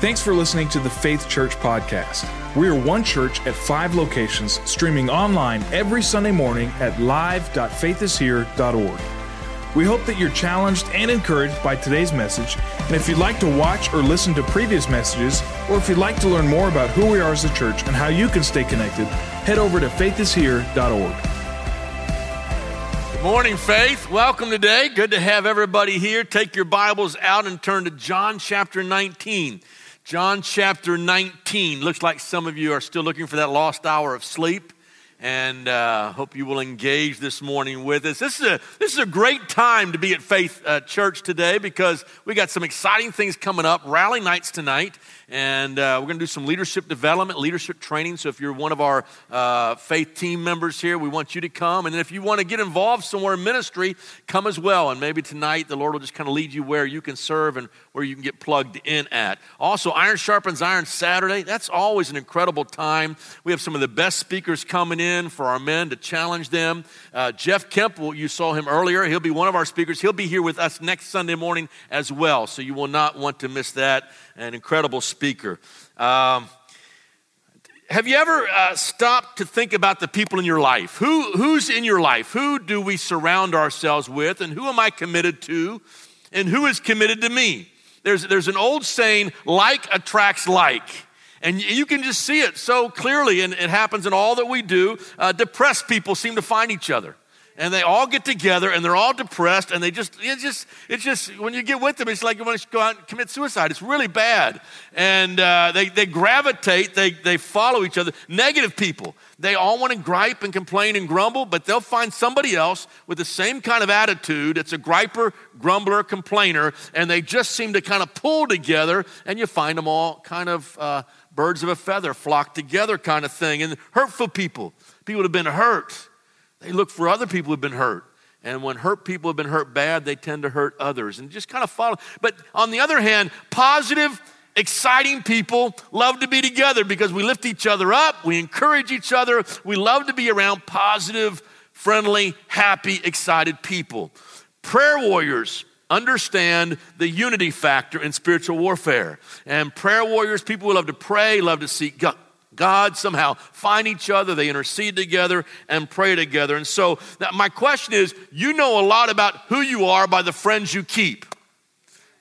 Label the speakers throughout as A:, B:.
A: Thanks for listening to the Faith Church podcast. We are one church at five locations, streaming online every Sunday morning at live.faithishere.org. We hope that you're challenged and encouraged by today's message. And if you'd like to watch or listen to previous messages, or if you'd like to learn more about who we are as a church and how you can stay connected, head over to faithishere.org.
B: Good morning, Faith. Welcome today. Good to have everybody here. Take your Bibles out and turn to John chapter 19. John chapter 19. Looks like some of you are still looking for that lost hour of sleep and uh, hope you will engage this morning with us. This is a, this is a great time to be at Faith uh, Church today because we got some exciting things coming up. Rally nights tonight, and uh, we're going to do some leadership development, leadership training. So if you're one of our uh, faith team members here, we want you to come. And if you want to get involved somewhere in ministry, come as well. And maybe tonight the Lord will just kind of lead you where you can serve and where you can get plugged in at. Also, Iron Sharpens Iron Saturday. That's always an incredible time. We have some of the best speakers coming in for our men to challenge them. Uh, Jeff Kemp, well, you saw him earlier. He'll be one of our speakers. He'll be here with us next Sunday morning as well. So you will not want to miss that an incredible speaker. Um, have you ever uh, stopped to think about the people in your life? Who, who's in your life? Who do we surround ourselves with? And who am I committed to? And who is committed to me? There's, there's an old saying, like attracts like. And you can just see it so clearly, and it happens in all that we do. Uh, depressed people seem to find each other and they all get together and they're all depressed and they just it's just it's just when you get with them it's like you want to go out and commit suicide it's really bad and uh, they, they gravitate they, they follow each other negative people they all want to gripe and complain and grumble but they'll find somebody else with the same kind of attitude it's a griper grumbler complainer and they just seem to kind of pull together and you find them all kind of uh, birds of a feather flock together kind of thing and hurtful people people that have been hurt they look for other people who've been hurt. And when hurt people have been hurt bad, they tend to hurt others and just kind of follow. But on the other hand, positive, exciting people love to be together because we lift each other up, we encourage each other, we love to be around positive, friendly, happy, excited people. Prayer warriors understand the unity factor in spiritual warfare. And prayer warriors, people who love to pray, love to seek God God, somehow find each other, they intercede together and pray together. And so, my question is you know a lot about who you are by the friends you keep.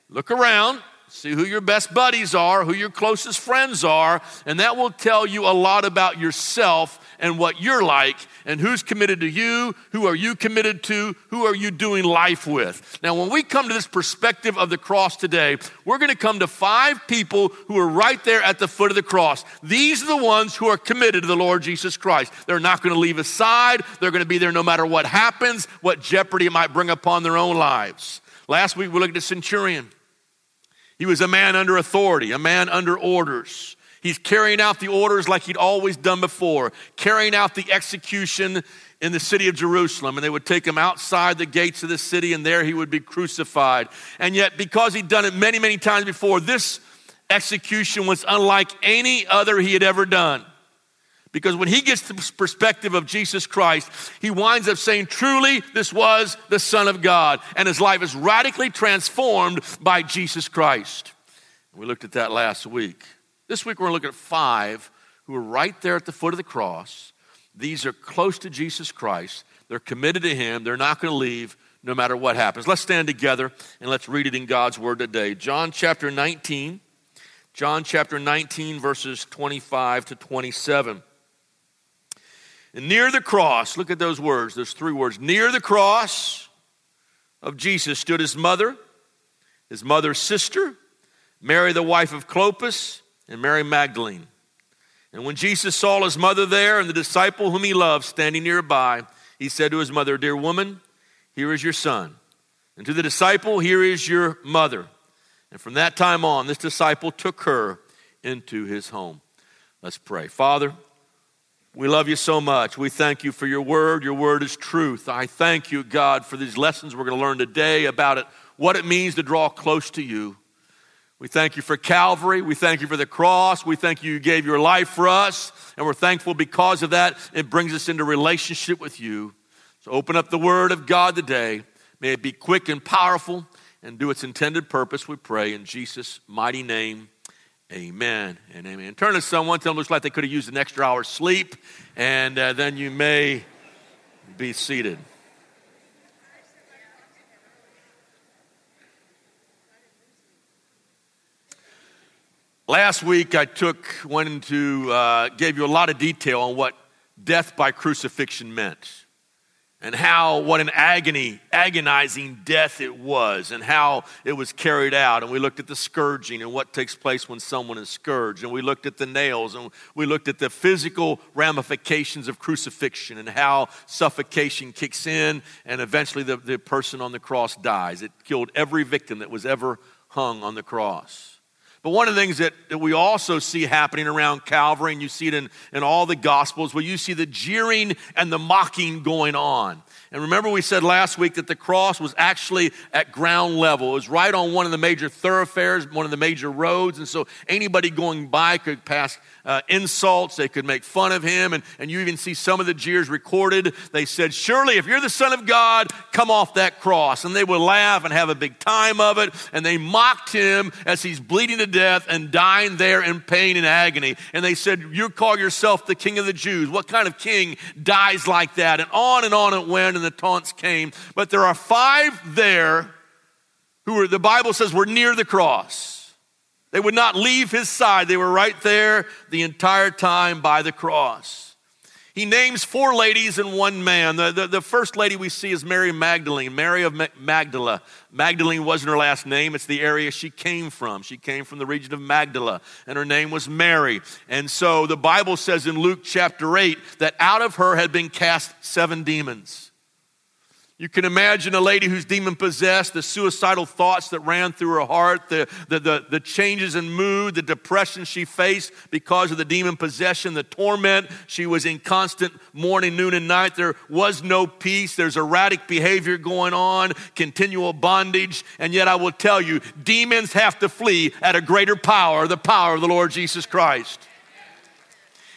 B: Look around, see who your best buddies are, who your closest friends are, and that will tell you a lot about yourself and what you're like and who's committed to you, who are you committed to, who are you doing life with. Now, when we come to this perspective of the cross today, we're going to come to five people who are right there at the foot of the cross. These are the ones who are committed to the Lord Jesus Christ. They're not going to leave aside, they're going to be there no matter what happens, what jeopardy it might bring upon their own lives. Last week, we looked at the centurion. He was a man under authority, a man under orders. He's carrying out the orders like he'd always done before, carrying out the execution in the city of Jerusalem. And they would take him outside the gates of the city, and there he would be crucified. And yet, because he'd done it many, many times before, this execution was unlike any other he had ever done. Because when he gets the perspective of Jesus Christ, he winds up saying, Truly, this was the Son of God. And his life is radically transformed by Jesus Christ. We looked at that last week. This week we're going to look at five who are right there at the foot of the cross. These are close to Jesus Christ. They're committed to Him. They're not going to leave no matter what happens. Let's stand together and let's read it in God's Word today. John chapter 19. John chapter 19, verses 25 to 27. And near the cross, look at those words. There's three words. Near the cross of Jesus stood his mother, his mother's sister, Mary, the wife of Clopas, and Mary Magdalene. And when Jesus saw his mother there and the disciple whom he loved standing nearby, he said to his mother, Dear woman, here is your son. And to the disciple, here is your mother. And from that time on, this disciple took her into his home. Let's pray. Father, we love you so much. We thank you for your word. Your word is truth. I thank you, God, for these lessons we're going to learn today about it, what it means to draw close to you. We thank you for Calvary. We thank you for the cross. We thank you you gave your life for us. And we're thankful because of that. It brings us into relationship with you. So open up the word of God today. May it be quick and powerful and do its intended purpose, we pray. In Jesus' mighty name, Amen and amen. Turn to someone, tell them looks like they could have used an extra hour's sleep, and uh, then you may be seated. Last week, I took, went into, uh, gave you a lot of detail on what death by crucifixion meant and how what an agony agonizing death it was and how it was carried out. And we looked at the scourging and what takes place when someone is scourged. And we looked at the nails and we looked at the physical ramifications of crucifixion and how suffocation kicks in and eventually the, the person on the cross dies. It killed every victim that was ever hung on the cross but one of the things that, that we also see happening around Calvary, and you see it in, in all the Gospels, where you see the jeering and the mocking going on. And remember, we said last week that the cross was actually at ground level. It was right on one of the major thoroughfares, one of the major roads. And so anybody going by could pass uh, insults. They could make fun of him. And, and you even see some of the jeers recorded. They said, Surely, if you're the Son of God, come off that cross. And they would laugh and have a big time of it. And they mocked him as he's bleeding to death and dying there in pain and agony. And they said, You call yourself the King of the Jews. What kind of king dies like that? And on and on it went and the taunts came. But there are five there who were, the Bible says, were near the cross. They would not leave his side. They were right there the entire time by the cross. He names four ladies and one man. The, the, the, first lady we see is Mary Magdalene, Mary of Magdala. Magdalene wasn't her last name, it's the area she came from. She came from the region of Magdala, and her name was Mary. And so the Bible says in Luke chapter 8 that out of her had been cast seven demons. You can imagine a lady who's demon possessed, the suicidal thoughts that ran through her heart, the, the, the, the, changes in mood, the depression she faced because of the demon possession, the torment. She was in constant morning, noon, and night. There was no peace. There's erratic behavior going on, continual bondage. And yet, I will tell you, demons have to flee at a greater power, the power of the Lord Jesus Christ.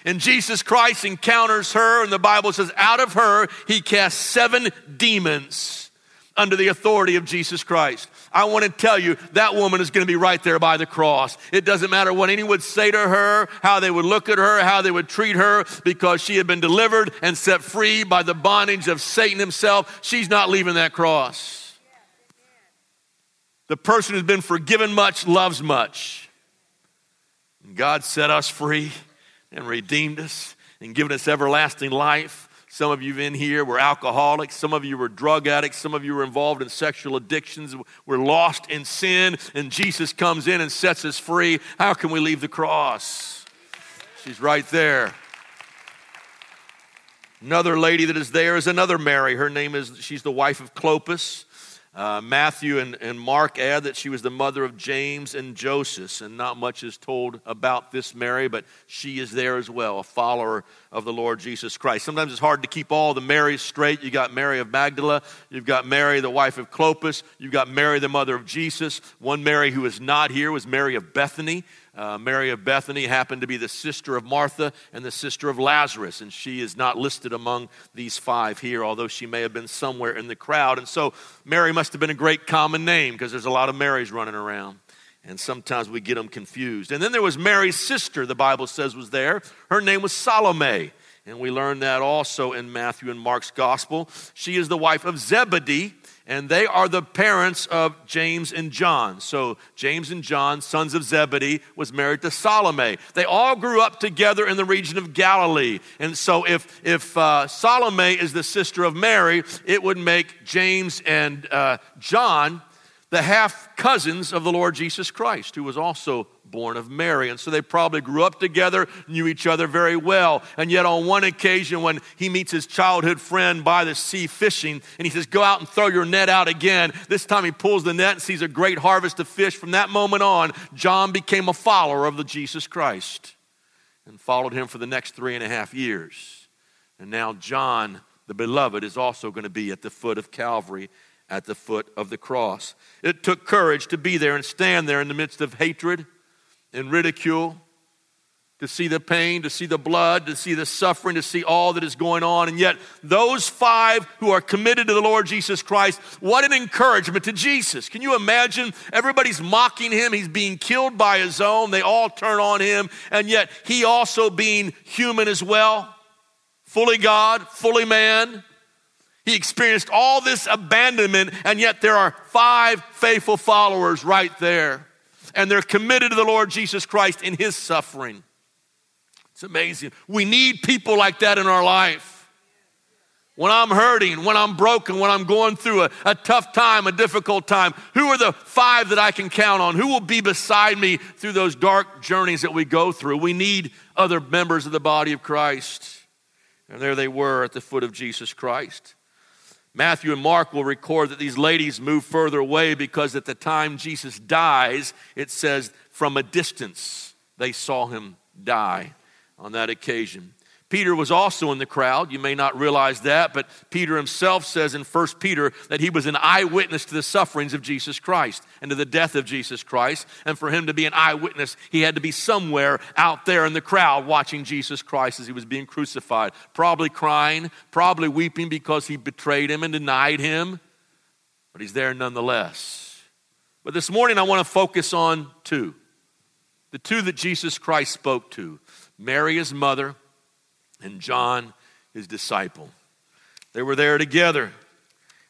B: And Jesus Christ encounters her, and the Bible says, out of her, he casts seven demons under the authority of Jesus Christ. I want to tell you, that woman is going to be right there by the cross. It doesn't matter what anyone would say to her, how they would look at her, how they would treat her, because she had been delivered and set free by the bondage of Satan himself. She's not leaving that cross. The person who's been forgiven much loves much. God set us free and redeemed us and given us everlasting life. Some of you in here were alcoholics. Some of you were drug addicts. Some of you were involved in sexual addictions. We're lost in sin, and Jesus comes in and sets us free. How can we leave the cross? She's right there. Another lady that is there is another Mary. Her name is, she's the wife of Clopas. Uh, Matthew and, and Mark add that she was the mother of James and Joseph, and not much is told about this Mary, but she is there as well, a follower of the Lord Jesus Christ. Sometimes it's hard to keep all the Marys straight. You got Mary of Magdala, you've got Mary, the wife of Clopas, you've got Mary, the mother of Jesus. One Mary who is not here was Mary of Bethany. Uh, Mary of Bethany happened to be the sister of Martha and the sister of Lazarus, and she is not listed among these five here, although she may have been somewhere in the crowd. And so Mary must have been a great common name because there's a lot of Marys running around. And sometimes we get them confused. And then there was Mary's sister, the Bible says was there. Her name was Salome. And we learn that also in Matthew and Mark's gospel. She is the wife of Zebedee and they are the parents of James and John. So, James and John, sons of Zebedee, was married to Salome. They all grew up together in the region of Galilee. And so, if, if uh, Salome is the sister of Mary, it would make James and uh, John the half cousins of the Lord Jesus Christ, who was also born of Mary. And so they probably grew up together, knew each other very well. And yet, on one occasion, when he meets his childhood friend by the sea fishing, and he says, Go out and throw your net out again. This time he pulls the net and sees a great harvest of fish. From that moment on, John became a follower of the Jesus Christ and followed him for the next three and a half years. And now, John, the beloved, is also going to be at the foot of Calvary at the foot of the cross. It took courage to be there and stand there in the midst of hatred and ridicule, to see the pain, to see the blood, to see the suffering, to see all that is going on. And yet, those five who are committed to the Lord Jesus Christ, what an encouragement to Jesus. Can you imagine? Everybody's mocking him. He's being killed by his own. They all turn on him. And yet, he also being human as well, fully God, fully man. He experienced all this abandonment, and yet there are five faithful followers right there. And they're committed to the Lord Jesus Christ in his suffering. It's amazing. We need people like that in our life. When I'm hurting, when I'm broken, when I'm going through a, a tough time, a difficult time, who are the five that I can count on? Who will be beside me through those dark journeys that we go through? We need other members of the body of Christ. And there they were at the foot of Jesus Christ. Matthew and Mark will record that these ladies move further away because at the time Jesus dies, it says, from a distance they saw him die on that occasion. Peter was also in the crowd. You may not realize that, but Peter himself says in 1 Peter that he was an eyewitness to the sufferings of Jesus Christ and to the death of Jesus Christ. And for him to be an eyewitness, he had to be somewhere out there in the crowd watching Jesus Christ as he was being crucified, probably crying, probably weeping because he betrayed him and denied him, but he's there nonetheless. But this morning I want to focus on two the two that Jesus Christ spoke to Mary, his mother, and John, his disciple. They were there together.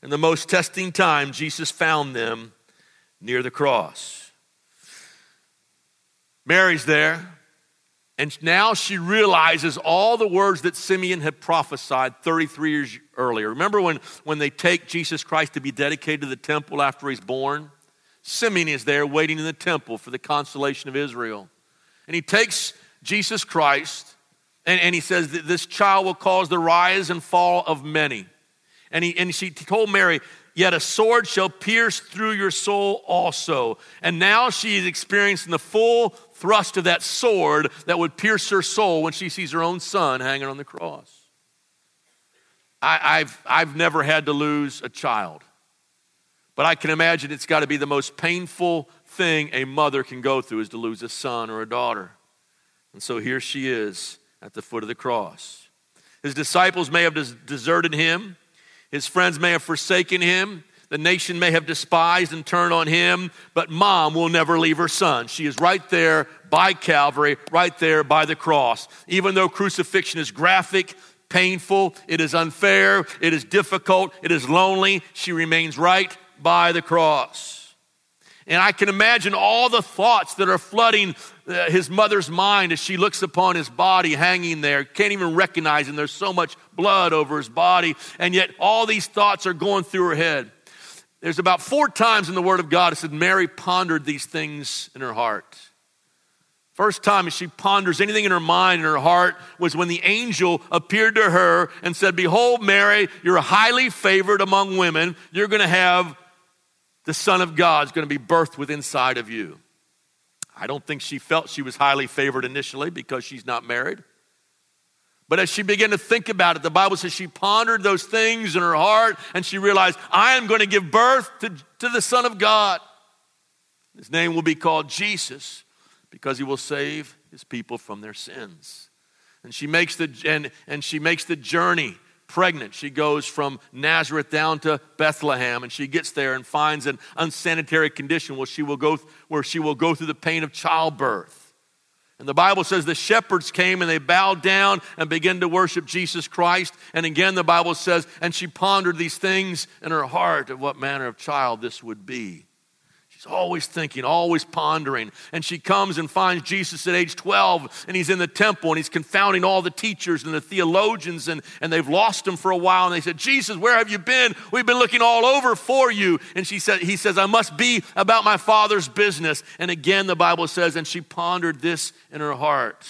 B: In the most testing time, Jesus found them near the cross. Mary's there, and now she realizes all the words that Simeon had prophesied 33 years earlier. Remember when, when they take Jesus Christ to be dedicated to the temple after he's born? Simeon is there waiting in the temple for the consolation of Israel. And he takes Jesus Christ, and, and he says that this child will cause the rise and fall of many. And, he, and she told Mary, Yet a sword shall pierce through your soul also. And now she is experiencing the full thrust of that sword that would pierce her soul when she sees her own son hanging on the cross. I, have I've never had to lose a child, but I can imagine it's got to be the most painful thing a mother can go through is to lose a son or a daughter. And so here she is at the foot of the cross. His disciples may have deserted him, his friends may have forsaken him. The nation may have despised and turned on him, but mom will never leave her son. She is right there by Calvary, right there by the cross. Even though crucifixion is graphic, painful, it is unfair, it is difficult, it is lonely, she remains right by the cross. And I can imagine all the thoughts that are flooding Uh, his mother's mind as she looks upon his body hanging there. Can't even recognize him. There's so much blood over his body. And yet all these thoughts are going through her head. There's about four times in the Word of God it said Mary pondered these things in her heart. First time she ponders anything in her mind and her heart was when the angel appeared to her and said, Behold, Mary, you're highly favored among women. You're going to have the Son of God is going to be birthed within inside of you. I don't think she felt she was highly favored initially because she's not married. But as she began to think about it, the Bible says she pondered those things in her heart and she realized, I am going to give birth to, to the Son of God. His name will be called Jesus because he will save his people from their sins. And she makes the, and, and she makes the journey pregnant. She goes from Nazareth down to Bethlehem and she gets there and finds an unsanitary condition where she will go, where she will go through the pain of childbirth. And the Bible says the shepherds came and they bowed down and began to worship Jesus Christ. And again, the Bible says, and she pondered these things in her heart of what manner of child this would be. She's always thinking, always pondering. And she comes and finds Jesus at age 12, and he's in the temple, and he's confounding all the teachers and the theologians, and, and they've lost him for a while. And they said, Jesus, where have you been? We've been looking all over for you. And she said, he says, I must be about my father's business. And again, the Bible says, and she pondered this in her heart.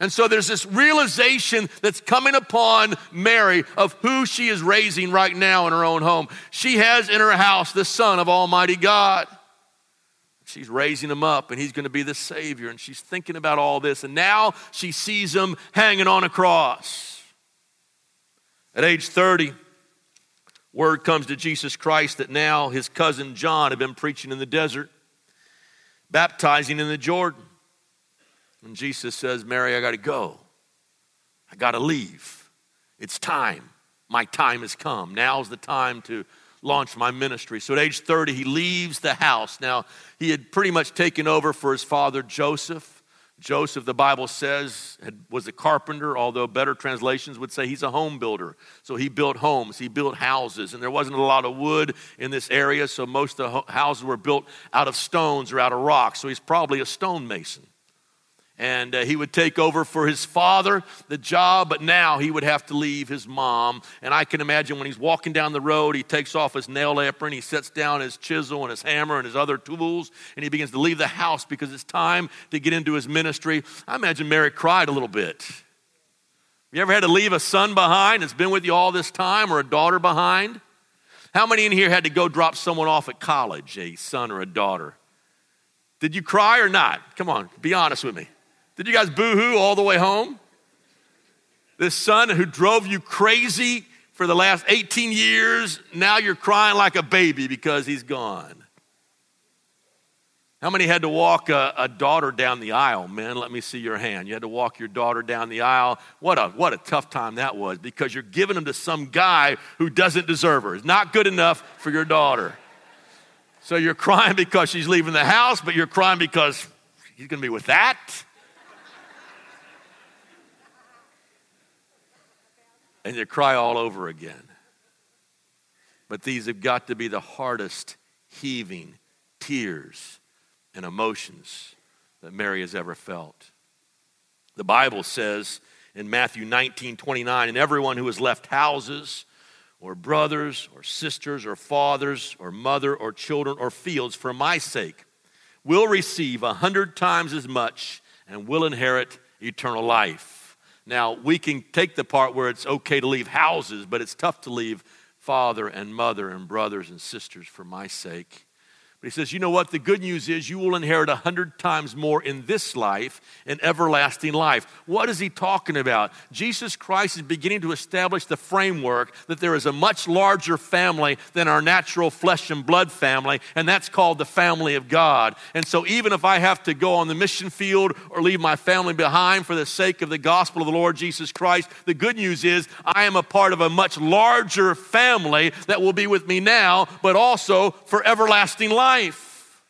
B: And so there's this realization that's coming upon Mary of who she is raising right now in her own home. She has in her house the Son of Almighty God. She's raising him up, and he's going to be the Savior. And she's thinking about all this. And now she sees him hanging on a cross. At age 30, word comes to Jesus Christ that now his cousin John had been preaching in the desert, baptizing in the Jordan. And Jesus says, Mary, I got to go. I got to leave. It's time. My time has come. Now's the time to launch my ministry. So at age 30, he leaves the house. Now, he had pretty much taken over for his father, Joseph. Joseph, the Bible says, was a carpenter, although better translations would say he's a home builder. So he built homes, he built houses, and there wasn't a lot of wood in this area, so most of the houses were built out of stones or out of rocks. So he's probably a stonemason and uh, he would take over for his father the job, but now he would have to leave his mom. And I can imagine when he's walking down the road, he takes off his nail apron, he sets down his chisel and his hammer and his other tools, and he begins to leave the house because it's time to get into his ministry. I imagine Mary cried a little bit. You ever had to leave a son behind that's been with you all this time or a daughter behind? How many in here had to go drop someone off at college, a son or a daughter? Did you cry or not? Come on, be honest with me. Did you guys boo hoo all the way home? This son who drove you crazy for the last 18 years, now you're crying like a baby because he's gone. How many had to walk a, a, daughter down the aisle? Men, let me see your hand. You had to walk your daughter down the aisle. What a, what a tough time that was because you're giving them to some guy who doesn't deserve her. It's not good enough for your daughter. So you're crying because she's leaving the house, but you're crying because he's going to be with that. And you cry all over again. But these have got to be the hardest heaving tears and emotions that Mary has ever felt. The Bible says in Matthew 19 29, and everyone who has left houses, or brothers, or sisters, or fathers, or mother, or children, or fields for my sake will receive a hundred times as much and will inherit eternal life. Now, we can take the part where it's okay to leave houses, but it's tough to leave father and mother and brothers and sisters for my sake. But he says, you know what? The good news is you will inherit a hundred times more in this life and everlasting life. What is he talking about? Jesus Christ is beginning to establish the framework that there is a much larger family than our natural flesh and blood family, and that's called the family of God. And so even if I have to go on the mission field or leave my family behind for the sake of the gospel of the Lord Jesus Christ, the good news is I am a part of a much larger family that will be with me now, but also for everlasting life life.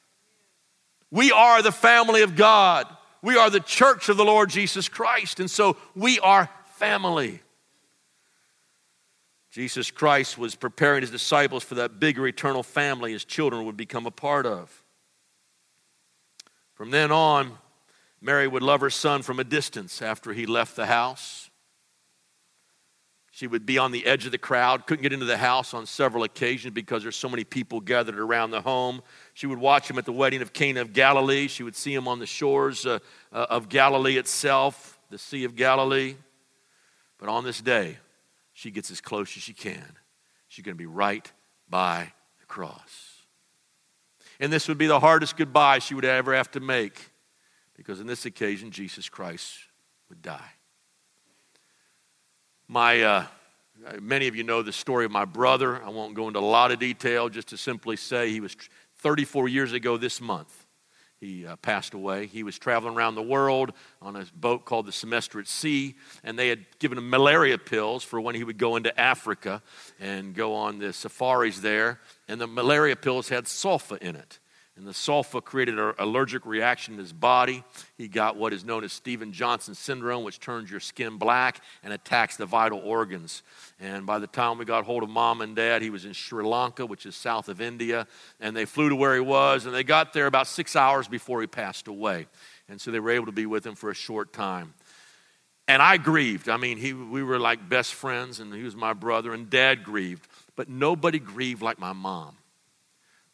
B: We are the family of God. We are the church of the Lord Jesus Christ. And so we are family. Jesus Christ was preparing his disciples for that bigger eternal family his children would become a part of. From then on, Mary would love her son from a distance after he left the house. She would be on the edge of the crowd, couldn't get into the house on several occasions because there's so many people gathered around the home. She would watch him at the wedding of Cana of Galilee. She would see him on the shores uh, uh, of Galilee itself, the Sea of Galilee. But on this day, she gets as close as she can. She's going to be right by the cross. And this would be the hardest goodbye she would ever have to make because in this occasion, Jesus Christ would die. My, uh, many of you know the story of my brother. I won't go into a lot of detail, just to simply say he was 34 years ago this month. He uh, passed away. He was traveling around the world on a boat called the Semester at Sea, and they had given him malaria pills for when he would go into Africa and go on the safaris there. And the malaria pills had sulfa in it. And the sulfa created an allergic reaction in his body. He got what is known as Steven Johnson syndrome, which turns your skin black and attacks the vital organs. And by the time we got hold of mom and dad, he was in Sri Lanka, which is south of India. And they flew to where he was, and they got there about six hours before he passed away. And so they were able to be with him for a short time. And I grieved. I mean, he, we were like best friends, and he was my brother, and dad grieved. But nobody grieved like my mom.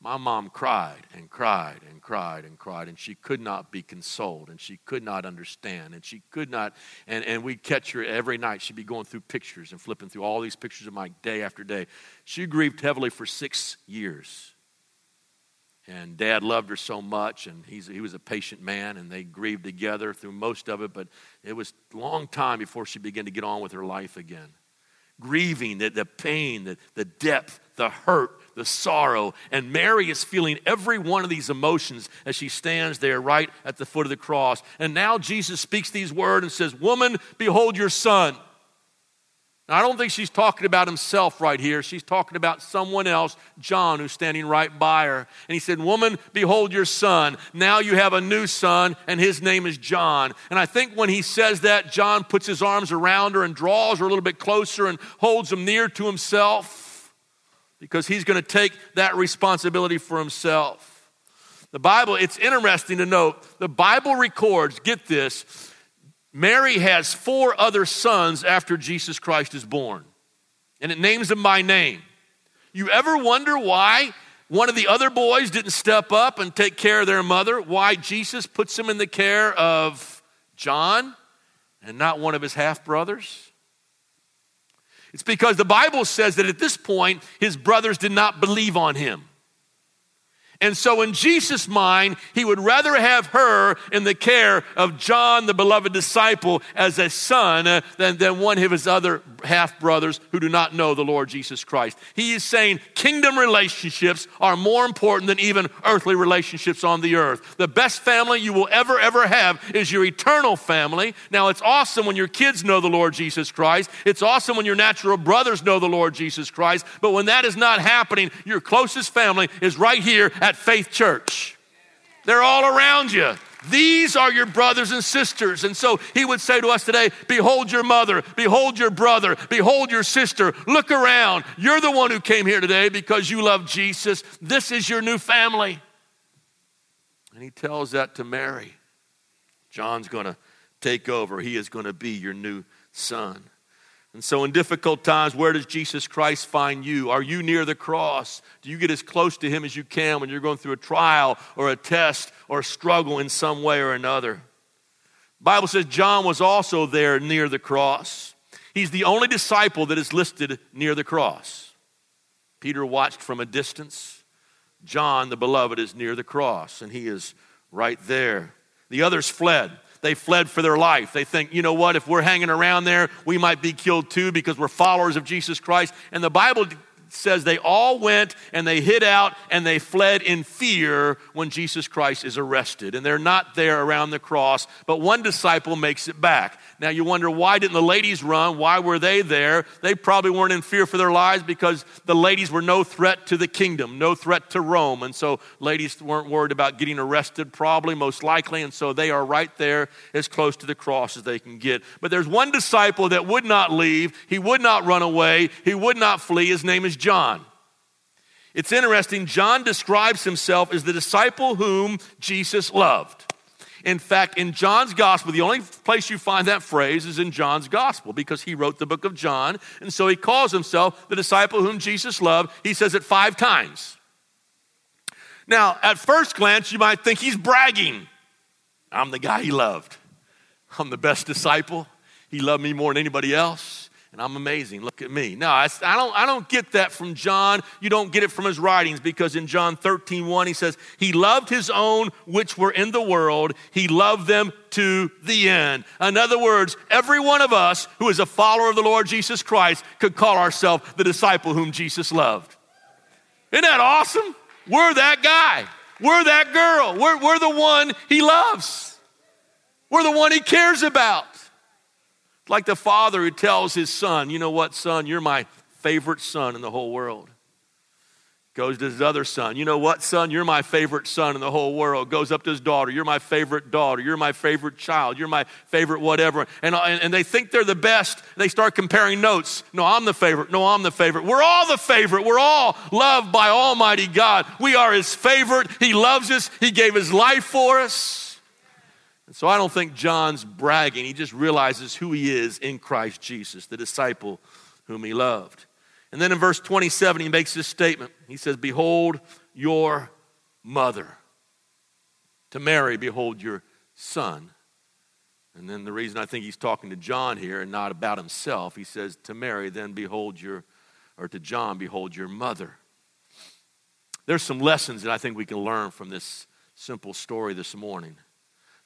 B: My mom cried and cried and cried and cried, and she could not be consoled, and she could not understand, and she could not. And, and we'd catch her every night. She'd be going through pictures and flipping through all these pictures of Mike day after day. She grieved heavily for six years. And dad loved her so much, and he's, he was a patient man, and they grieved together through most of it, but it was a long time before she began to get on with her life again. Grieving, the, the pain, the, the depth, the hurt, the sorrow. And Mary is feeling every one of these emotions as she stands there right at the foot of the cross. And now Jesus speaks these words and says, Woman, behold your son. Now, I don't think she's talking about himself right here. She's talking about someone else, John, who's standing right by her. And he said, Woman, behold your son. Now you have a new son, and his name is John. And I think when he says that, John puts his arms around her and draws her a little bit closer and holds him near to himself because he's going to take that responsibility for himself. The Bible, it's interesting to note, the Bible records, get this, Mary has four other sons after Jesus Christ is born, and it names them by name. You ever wonder why one of the other boys didn't step up and take care of their mother? Why Jesus puts him in the care of John and not one of his half brothers? It's because the Bible says that at this point, his brothers did not believe on him. And so, in Jesus' mind, he would rather have her in the care of John, the beloved disciple, as a son uh, than, than one of his other half brothers who do not know the Lord Jesus Christ. He is saying kingdom relationships are more important than even earthly relationships on the earth. The best family you will ever, ever have is your eternal family. Now, it's awesome when your kids know the Lord Jesus Christ, it's awesome when your natural brothers know the Lord Jesus Christ, but when that is not happening, your closest family is right here at Faith Church. They're all around you. These are your brothers and sisters. And so he would say to us today Behold your mother, behold your brother, behold your sister. Look around. You're the one who came here today because you love Jesus. This is your new family. And he tells that to Mary. John's going to take over, he is going to be your new son. And so, in difficult times, where does Jesus Christ find you? Are you near the cross? Do you get as close to Him as you can when you're going through a trial or a test or a struggle in some way or another? Bible says John was also there near the cross. He's the only disciple that is listed near the cross. Peter watched from a distance. John, the beloved, is near the cross, and he is right there. The others fled. They fled for their life. They think, you know what, if we're hanging around there, we might be killed too because we're followers of Jesus Christ. And the Bible says they all went and they hid out and they fled in fear when Jesus Christ is arrested. And they're not there around the cross, but one disciple makes it back. Now you wonder why didn't the ladies run? Why were they there? They probably weren't in fear for their lives because the ladies were no threat to the kingdom, no threat to Rome. And so ladies weren't worried about getting arrested, probably, most likely. And so they are right there as close to the cross as they can get. But there's one disciple that would not leave, he would not run away, he would not flee. His name is John. It's interesting, John describes himself as the disciple whom Jesus loved. In fact, in John's gospel, the only place you find that phrase is in John's gospel because he wrote the book of John. And so he calls himself the disciple whom Jesus loved. He says it five times. Now, at first glance, you might think he's bragging. I'm the guy he loved. I'm the best disciple. He loved me more than anybody else and I'm amazing. Look at me. No, I, I, don't, I don't get that from John. You don't get it from his writings because in John 13, 1, he says, He loved his own which were in the world, he loved them to the end. In other words, every one of us who is a follower of the Lord Jesus Christ could call ourselves the disciple whom Jesus loved. Isn't that awesome? We're that guy. We're that girl. We're, we're the one he loves. We're the one he cares about. Like the father who tells his son, You know what, son, you're my favorite son in the whole world. Goes to his other son, You know what, son, you're my favorite son in the whole world. Goes up to his daughter, You're my favorite daughter. You're my favorite child. You're my favorite whatever. And, and, and they think they're the best. They start comparing notes. No, I'm the favorite. No, I'm the favorite. We're all the favorite. We're all loved by Almighty God. We are his favorite. He loves us, he gave his life for us. And so I don't think John's bragging. He just realizes who he is in Christ Jesus, the disciple whom he loved. And then in verse 27, he makes this statement. He says, Behold your mother. To Mary, behold your son. And then the reason I think he's talking to John here and not about himself, he says, To Mary, then behold your, or to John, behold your mother. There's some lessons that I think we can learn from this simple story this morning.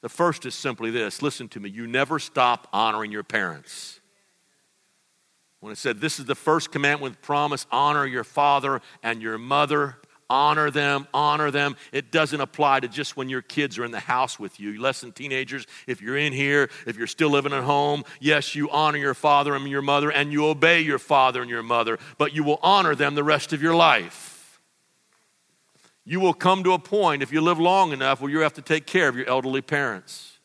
B: The first is simply this listen to me, you never stop honoring your parents. When it said, This is the first commandment with promise honor your father and your mother. Honor them, honor them. It doesn't apply to just when your kids are in the house with you. Less than teenagers, if you're in here, if you're still living at home, yes, you honor your father and your mother, and you obey your father and your mother, but you will honor them the rest of your life. You will come to a point, if you live long enough, where you have to take care of your elderly parents.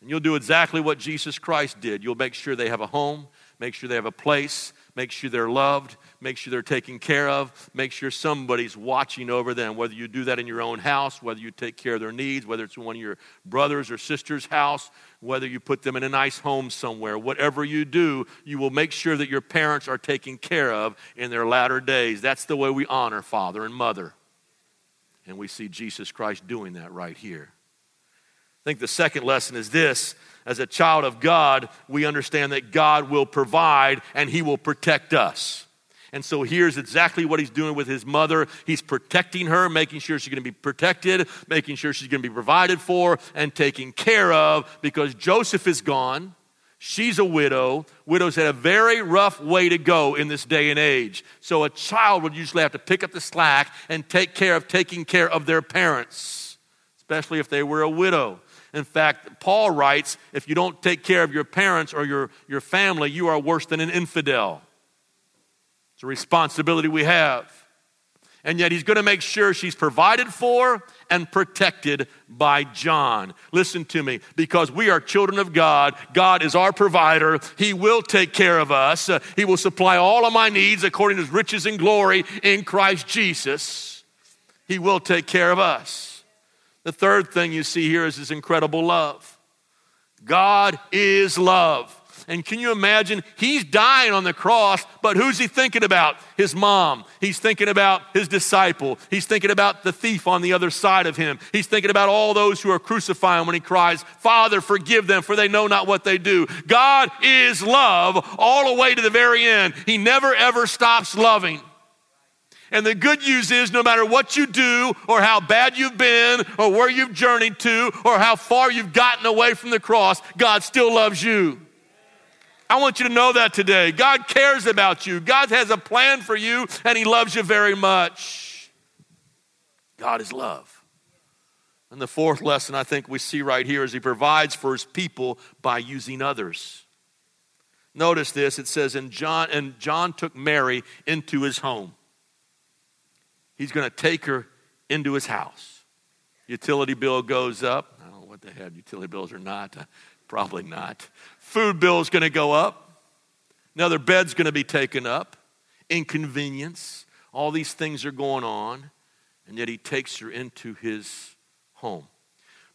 B: And you'll do exactly what Jesus Christ did. You'll make sure they have a home, make sure they have a place, make sure they're loved, make sure they're taken care of, make sure somebody's watching over them, whether you do that in your own house, whether you take care of their needs, whether it's one of your brothers or sisters' house, whether you put them in a nice home somewhere. Whatever you do, you will make sure that your parents are taken care of in their latter days. That's the way we honor father and mother. And we see Jesus Christ doing that right here. I think the second lesson is this as a child of God, we understand that God will provide and He will protect us. And so here's exactly what he's doing with his mother. He's protecting her, making sure she's going to be protected, making sure she's going to be provided for and taken care of because Joseph is gone. She's a widow. Widows had a very rough way to go in this day and age. So a child would usually have to pick up the slack and take care of taking care of their parents, especially if they were a widow. In fact, Paul writes if you don't take care of your parents or your, your family, you are worse than an infidel. It's a responsibility we have. And yet, he's going to make sure she's provided for and protected by John. Listen to me, because we are children of God. God is our provider. He will take care of us. He will supply all of my needs according to his riches and glory in Christ Jesus. He will take care of us. The third thing you see here is his incredible love. God is love. And can you imagine? He's dying on the cross, but who's he thinking about? His mom. He's thinking about his disciple. He's thinking about the thief on the other side of him. He's thinking about all those who are crucifying when he cries, Father, forgive them, for they know not what they do. God is love all the way to the very end. He never, ever stops loving. And the good news is no matter what you do, or how bad you've been, or where you've journeyed to, or how far you've gotten away from the cross, God still loves you. I want you to know that today. God cares about you, God has a plan for you, and He loves you very much. God is love. And the fourth lesson I think we see right here is He provides for His people by using others. Notice this it says, and John, and John took Mary into his home he's going to take her into his house. Utility bill goes up. I don't know what they have utility bills or not. Uh, probably not. Food bill is going to go up. Another bed's going to be taken up. Inconvenience. All these things are going on. And yet he takes her into his home.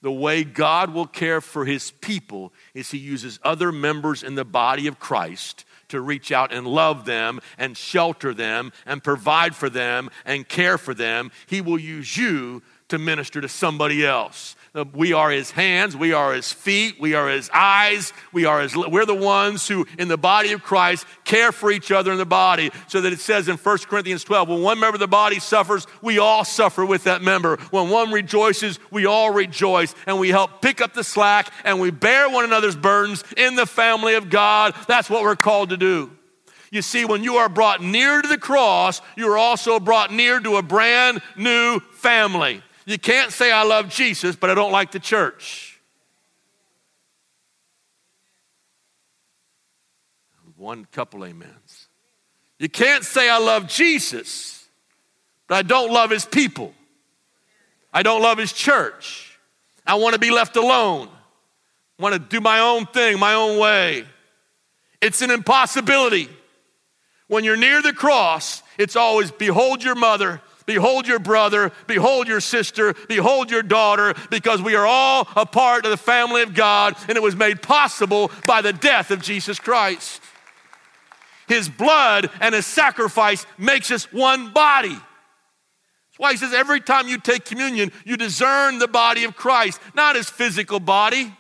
B: The way God will care for his people is he uses other members in the body of Christ to reach out and love them and shelter them and provide for them and care for them. He will use you to minister to somebody else. Uh, we are his hands, we are his feet, we are his eyes, we are his we're the ones who in the body of Christ care for each other in the body. So that it says in 1 Corinthians 12, when one member of the body suffers, we all suffer with that member. When one rejoices, we all rejoice and we help pick up the slack and we bear one another's burdens in the family of God. That's what we're called to do. You see, when you are brought near to the cross, you are also brought near to a brand new family. You can't say, I love Jesus, but I don't like the church. One couple amens. You can't say, I love Jesus, but I don't love his people. I don't love his church. I want to be left alone. I want to do my own thing, my own way. It's an impossibility. When you're near the cross, it's always behold your mother, Behold your brother, behold your sister, behold your daughter, because we are all a part of the family of God, and it was made possible by the death of Jesus Christ. His blood and his sacrifice makes us one body. That's why he says every time you take communion, you discern the body of Christ, not his physical body.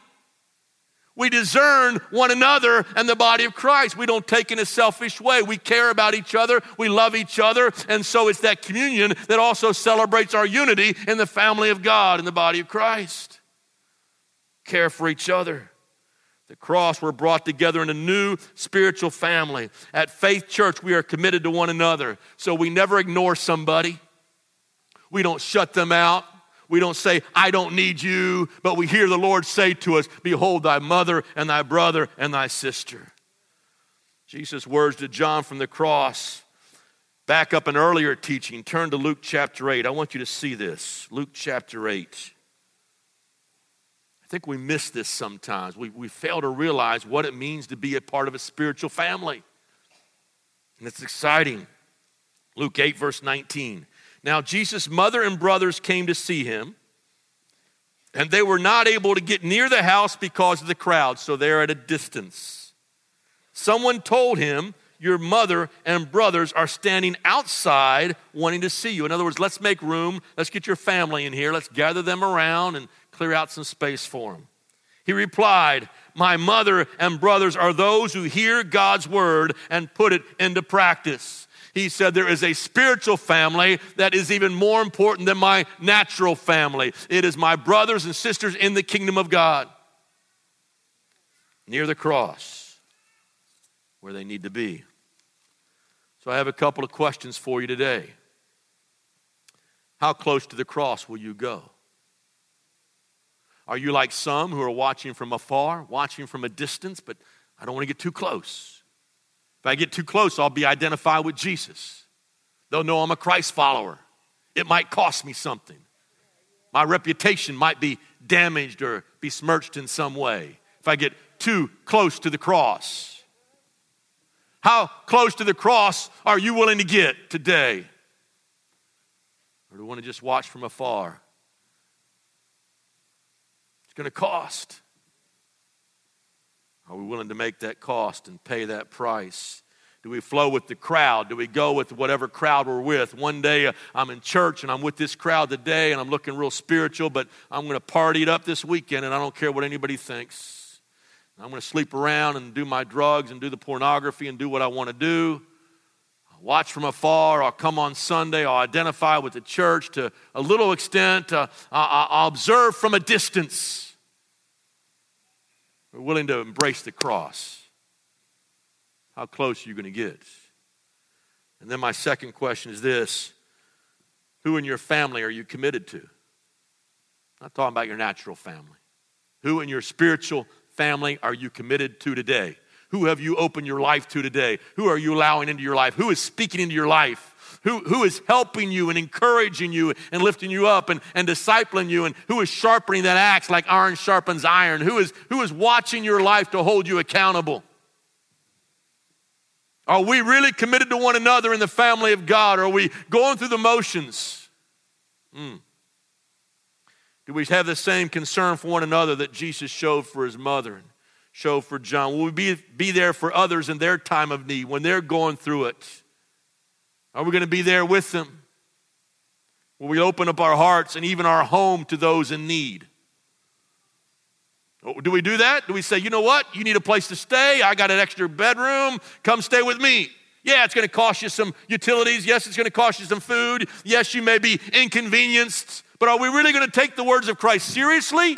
B: We discern one another and the body of Christ. We don't take in a selfish way. We care about each other. We love each other. And so it's that communion that also celebrates our unity in the family of God, in the body of Christ. Care for each other. the cross, we're brought together in a new spiritual family. At Faith Church, we are committed to one another. So we never ignore somebody. We don't shut them out. We don't say, I don't need you, but we hear the Lord say to us, Behold, thy mother and thy brother and thy sister. Jesus' words to John from the cross. Back up an earlier teaching, turn to Luke chapter 8. I want you to see this. Luke chapter 8 I think we miss this sometimes. We, we fail to realize what it means to be a part of a spiritual family. And it's exciting. Luke 8, verse 19. Now, Jesus' mother and brothers came to see him, and they were not able to get near the house because of the crowd, so they're at a distance. Someone told him, Your mother and brothers are standing outside wanting to see you. In other words, let's make room. Let's get your family in here. Let's gather them around and clear out some space for him. He replied, My mother and brothers are those who hear God's word and put it into practice. He said, There is a spiritual family that is even more important than my natural family. It is my brothers and sisters in the kingdom of God near the cross where they need to be. So I have a couple of questions for you today. How close to the cross will you go? Are you like some who are watching from afar, watching from a distance, but I don't want to get too close? If I get too close, I'll be identified with Jesus. They'll know I'm a Christ follower. It might cost me something. My reputation might be damaged or besmirched in some way if I get too close to the cross. How close to the cross are you willing to get today? Or do you want to just watch from afar? It's going to cost. Are we willing to make that cost and pay that price? Do we flow with the crowd? Do we go with whatever crowd we're with? One day uh, I'm in church and I'm with this crowd today and I'm looking real spiritual, but I'm going to party it up this weekend and I don't care what anybody thinks. I'm going to sleep around and do my drugs and do the pornography and do what I want to do watch from afar. I'll come on Sunday. I'll identify with the church to a little extent. Uh, I'll observe from a distance. We're willing to embrace the cross. How close are you going to get? And then my second question is this Who in your family are you committed to? I'm not talking about your natural family. Who in your spiritual family are you committed to today? Who have you opened your life to today? Who are you allowing into your life? Who is speaking into your life? Who, who is helping you and encouraging you and lifting you up and, and discipling you? And who is sharpening that axe like iron sharpens iron? Who is, who is watching your life to hold you accountable? Are we really committed to one another in the family of God? Are we going through the motions? Mm. Do we have the same concern for one another that Jesus showed for his mother? And show for John? Will we be, be there for others in their time of need when they're going through it? Are we going to be there with them? Will we open up our hearts and even our home to those in need? Oh, do we do that? Do we say, you know what? You need a place to stay. I got an extra bedroom. Come stay with me. Yeah, it's going to cost you some utilities. Yes, it's going to cost you some food. Yes, you may be inconvenienced. But are we really going to take the words of Christ seriously?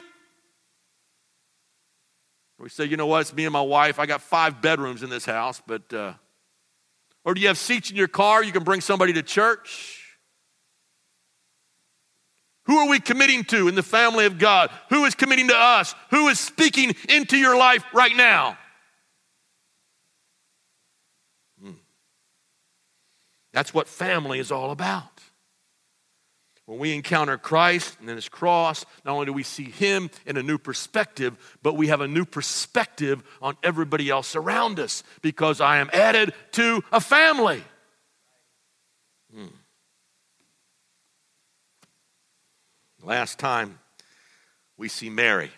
B: We say, you know what, it's me and my wife. I got five bedrooms in this house, but, uh, or do you have seats in your car? You can bring somebody to church. Who are we committing to in the family of God? Who is committing to us? Who is speaking into your life right now? Hmm. That's what family is all about. When we encounter Christ and his cross, not only do we see him in a new perspective, but we have a new perspective on everybody else around us because I am added to a family. Hmm. Last time we see Mary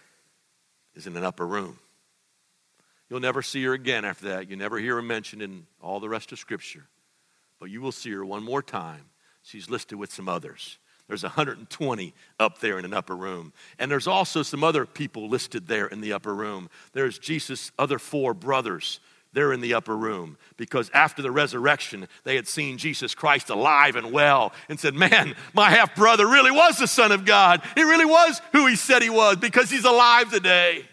B: is in an upper room. You'll never see her again after that. You never hear her mentioned in all the rest of Scripture. But you will see her one more time. She's listed with some others. There's 120 up there in an upper room. And there's also some other people listed there in the upper room. There's Jesus' other four brothers. They're in the upper room because after the resurrection, they had seen Jesus Christ alive and well and said, Man, my half brother really was the Son of God. He really was who he said he was because he's alive today.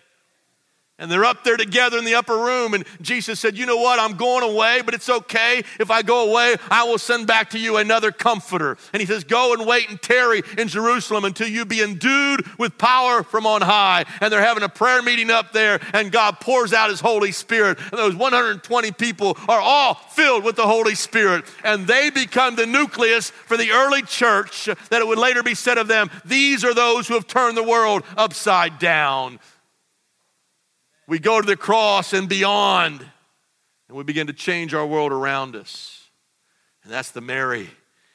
B: And they're up there together in the upper room. And Jesus said, You know what? I'm going away, but it's okay. If I go away, I will send back to you another comforter. And he says, Go and wait and tarry in Jerusalem until you be endued with power from on high. And they're having a prayer meeting up there, and God pours out his Holy Spirit. And those 120 people are all filled with the Holy Spirit. And they become the nucleus for the early church that it would later be said of them, These are those who have turned the world upside down. We go to the cross and beyond, and we begin to change our world around us. And that's the Mary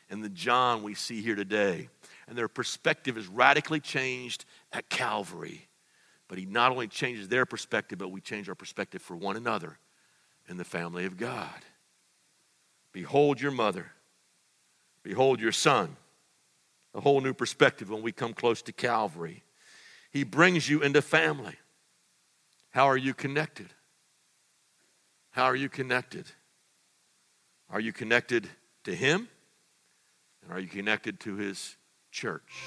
B: and the John we see here today. And their perspective is radically changed at Calvary. But he not only changes their perspective, but we change our perspective for one another in the family of God. Behold your mother. Behold your son. A whole new perspective when we come close to Calvary. He brings you into family. How are you connected? How are you connected? Are you connected to Him? And are you connected to His church?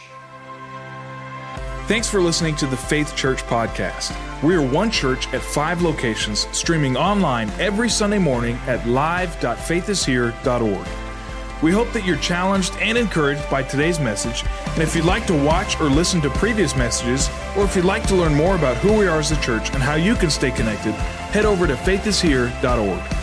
A: Thanks for listening to the Faith Church podcast. We are one church at five locations, streaming online every Sunday morning at live.faithishere.org. We hope that you're challenged and encouraged by today's message. And if you'd like to watch or listen to previous messages, or if you'd like to learn more about who we are as a church and how you can stay connected, head over to faithishere.org.